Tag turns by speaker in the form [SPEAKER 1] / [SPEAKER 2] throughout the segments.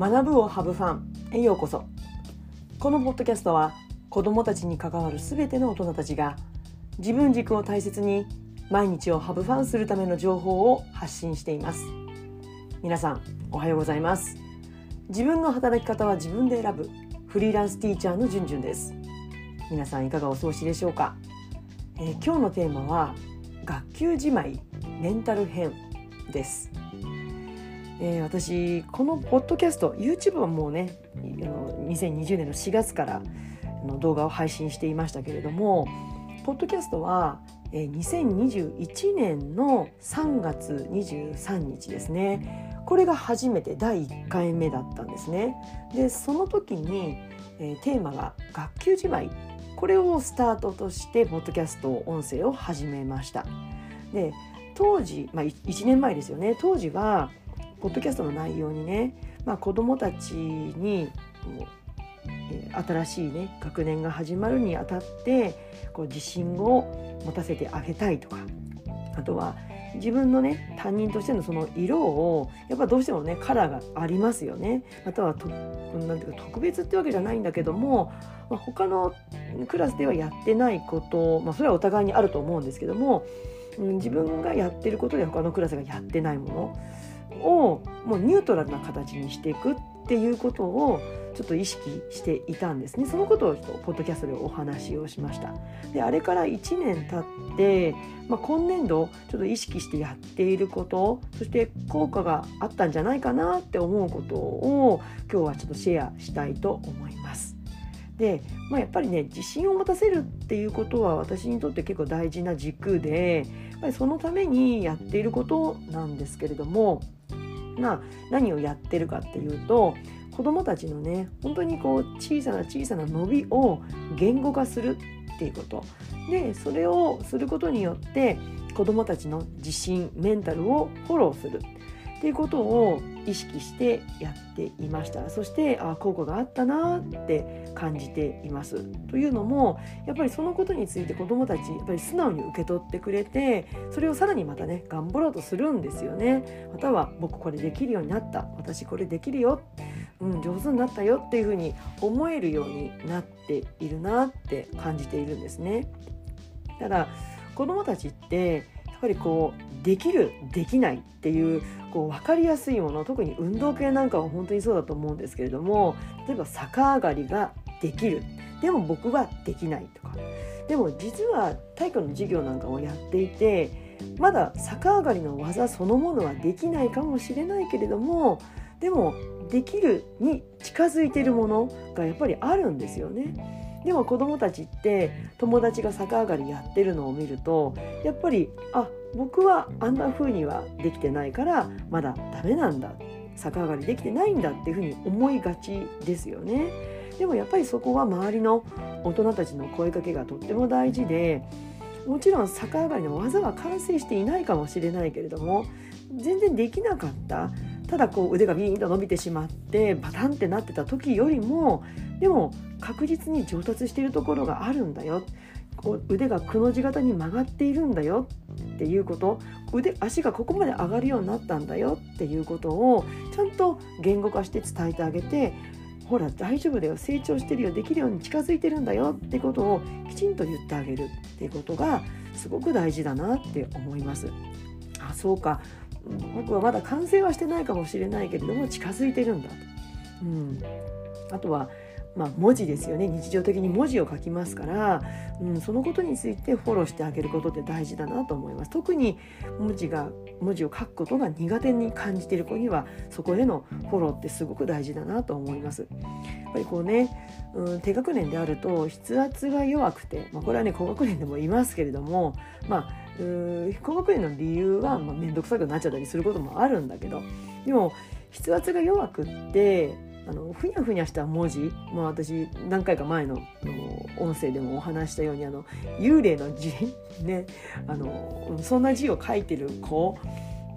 [SPEAKER 1] 学ぶをハブファンへようこそ。このポッドキャストは子どもたちに関わるすべての大人たちが自分軸を大切に毎日をハブファンするための情報を発信しています。皆さんおはようございます。自分の働き方は自分で選ぶフリーランスティーチャーのじゅんじゅんです。皆さんいかがお過ごしでしょうか、えー、今日のテーマは学級じまいメンタル編です。えー、私このポッドキャスト YouTube はもうね2020年の4月からの動画を配信していましたけれどもポッドキャストは2021年の3月23日ですね。これが初めて第1回目だったんですね。でその時に、えー、テーマが「学級じまい」これをスタートとしてポッドキャスト音声を始めました。で当時、まあ、1年前ですよね。当時はポッドキャストの内容にね、まあ、子どもたちに新しいね学年が始まるにあたってこう自信を持たせてあげたいとかあとは自分のね担任としてのその色をやっぱどうしてもねカラーがありますよね。またはとなんていうか特別ってわけじゃないんだけども、まあ、他のクラスではやってないこと、まあ、それはお互いにあると思うんですけども、うん、自分がやってることで他のクラスがやってないものをもうニュートラルな形にしていくっていうことをちょっと意識していたんですね。そのことをちょっとポッドキャストでお話をしました。であれから1年経って、まあ、今年度ちょっと意識してやっていることそして効果があったんじゃないかなって思うことを今日はちょっとシェアしたいと思います。で、まあ、やっぱりね自信を持たせるっていうことは私にとって結構大事な軸でやっぱりそのためにやっていることなんですけれどもな何をやってるかっていうと子どもたちのね本当にこう小さな小さな伸びを言語化するっていうこと。でそれをすることによって子どもたちの自信メンタルをフォローする。っていうことを意識してやっていました。そしてあ効果があったなって感じています。というのもやっぱりそのことについて子どもたちやっぱり素直に受け取ってくれてそれをさらにまたね頑張ろうとするんですよね。または僕これできるようになった。私これできるよ。うん、上手になったよ。っていうふうに思えるようになっているなって感じているんですね。ただ子どもたちってぱりこうできるできないっていうこう分かりやすいもの特に運動系なんかは本当にそうだと思うんですけれども例えば逆上がりができるでも僕はできないとかでも実は体育の授業なんかをやっていてまだ逆上がりの技そのものはできないかもしれないけれどもでもできるに近づいてるものがやっぱりあるんですよね。でも子どもたちって友達が逆上がりやってるのを見るとやっぱりあ僕はあんな風にはできてないからまだダメなんだ。逆上がりできてないんだっていうふうに思いがちですよね。でもやっぱりそこは周りの大人たちの声かけがとっても大事でもちろん逆上がりの技は完成していないかもしれないけれども全然できなかったただこう腕がビーンと伸びてしまってバタンってなってた時よりもでも確実に上達しているところがあるんだよ。こう腕がくの字型に曲がっているんだよ。っていうこと。腕足がここまで上がるようになったんだよ。っていうことをちゃんと言語化して伝えてあげてほら大丈夫だよ。成長してるよ。できるように近づいてるんだよ。ってことをきちんと言ってあげるっていうことがすごく大事だなって思います。あそうか。僕はまだ完成はしてないかもしれないけれども近づいてるんだと。うん、あとはまあ、文字ですよね。日常的に文字を書きますから、うん、そのことについてフォローしてあげることって大事だなと思います。特に文字が文字を書くことが苦手に感じている子にはそこへのフォローってすごく大事だなと思います。やっぱりこうね、うん、低学年であると筆圧が弱くて、まあ、これはね高学年でもいますけれどもまあ高学年の理由はまあ面倒くさくなっちゃったりすることもあるんだけどでも筆圧が弱くってあのふにゃふにゃした文字、まあ、私何回か前の音声でもお話したようにあの幽霊の字 ねあのそんな字を書いてる子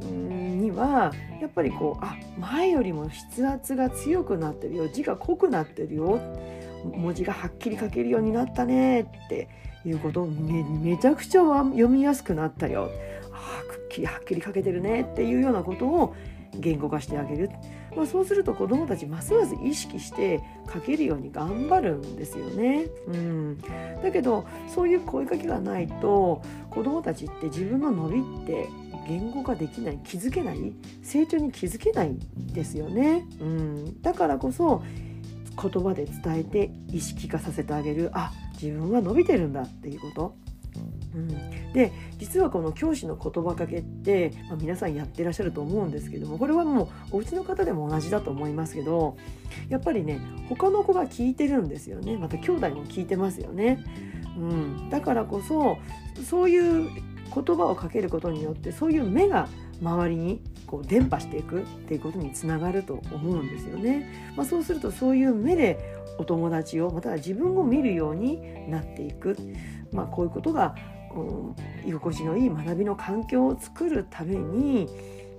[SPEAKER 1] にはやっぱりこうあ前よりも筆圧が強くなってるよ字が濃くなってるよ文字がはっきり書けるようになったねっていうことをめめちゃくちゃ読みやすくなったよ。あはっきりはっきり書けてるねっていうようなことを言語化してあげる、まあ、そうすると子どもたちますます意識して書けるように頑張るんですよね。うん、だけどそういう声かけがないと子どもたちって自分の伸びって言語化できない気づけない成長に気づけないですよね。うん、だからこそ言葉で伝えて意識化させてあげるあ自分は伸びてるんだっていうこと。うん、で実はこの教師の言葉かけって、まあ、皆さんやってらっしゃると思うんですけどもこれはもうお家の方でも同じだと思いますけどやっぱりね他の子が聞いてるんですよねまた兄弟も聞いてますよね。うん、だからこそそういう言葉をかけることによってそういう目が周りにこう伝播していくっていうことにつながると思うんですよね。まあ、そうするとそういう目でお友達をまたは自分を見るようになっていく、まあ、こういうことが、居心地のいい学びの環境を作るために、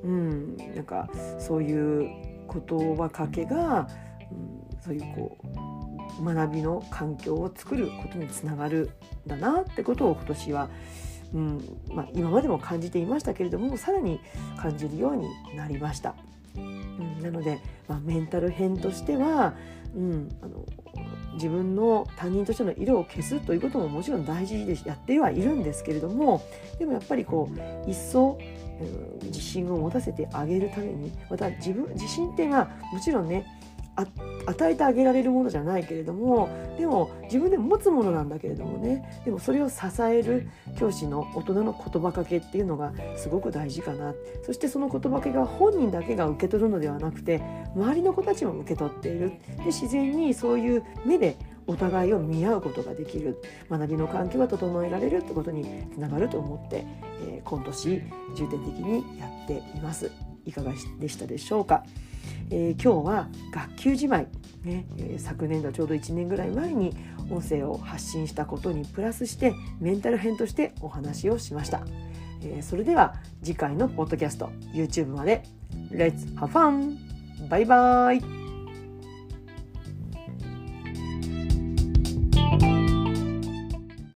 [SPEAKER 1] うん、なんかそういう言葉かけが、うん、そういうこう学びの環境を作ることにつながるんだなってことを今年はうんまあ、今までも感じていましたけれどもさらに感じるようになりました。うん、なので、まあ、メンタル編としては、うん、あの自分の他人としての色を消すということももちろん大事でやってはいるんですけれどもでもやっぱりこう一層、うん、自信を持たせてあげるためにまた自分自信っていうのはもちろんね与えてあげられるものじゃないけれどもでも自分で持つものなんだけれどもね。でもそれを支える教師の大人の言葉かけっていうのがすごく大事かな。そしてその言葉かけが本人だけが受け取るのではなくて周りの子たちも受け取っている。で自然にそういう目でお互いを見合うことができる。学びの環境が整えられるってことにつながると思って、えー、今年重点的にやっています。いかがでしたでしょうか？えー、今日は学級じまい、ねえー、昨年度ちょうど1年ぐらい前に音声を発信したことにプラスしてメンタル編としてお話をしました、えー、それでは次回のポッドキャスト YouTube まで。Let's have fun! バイバイ!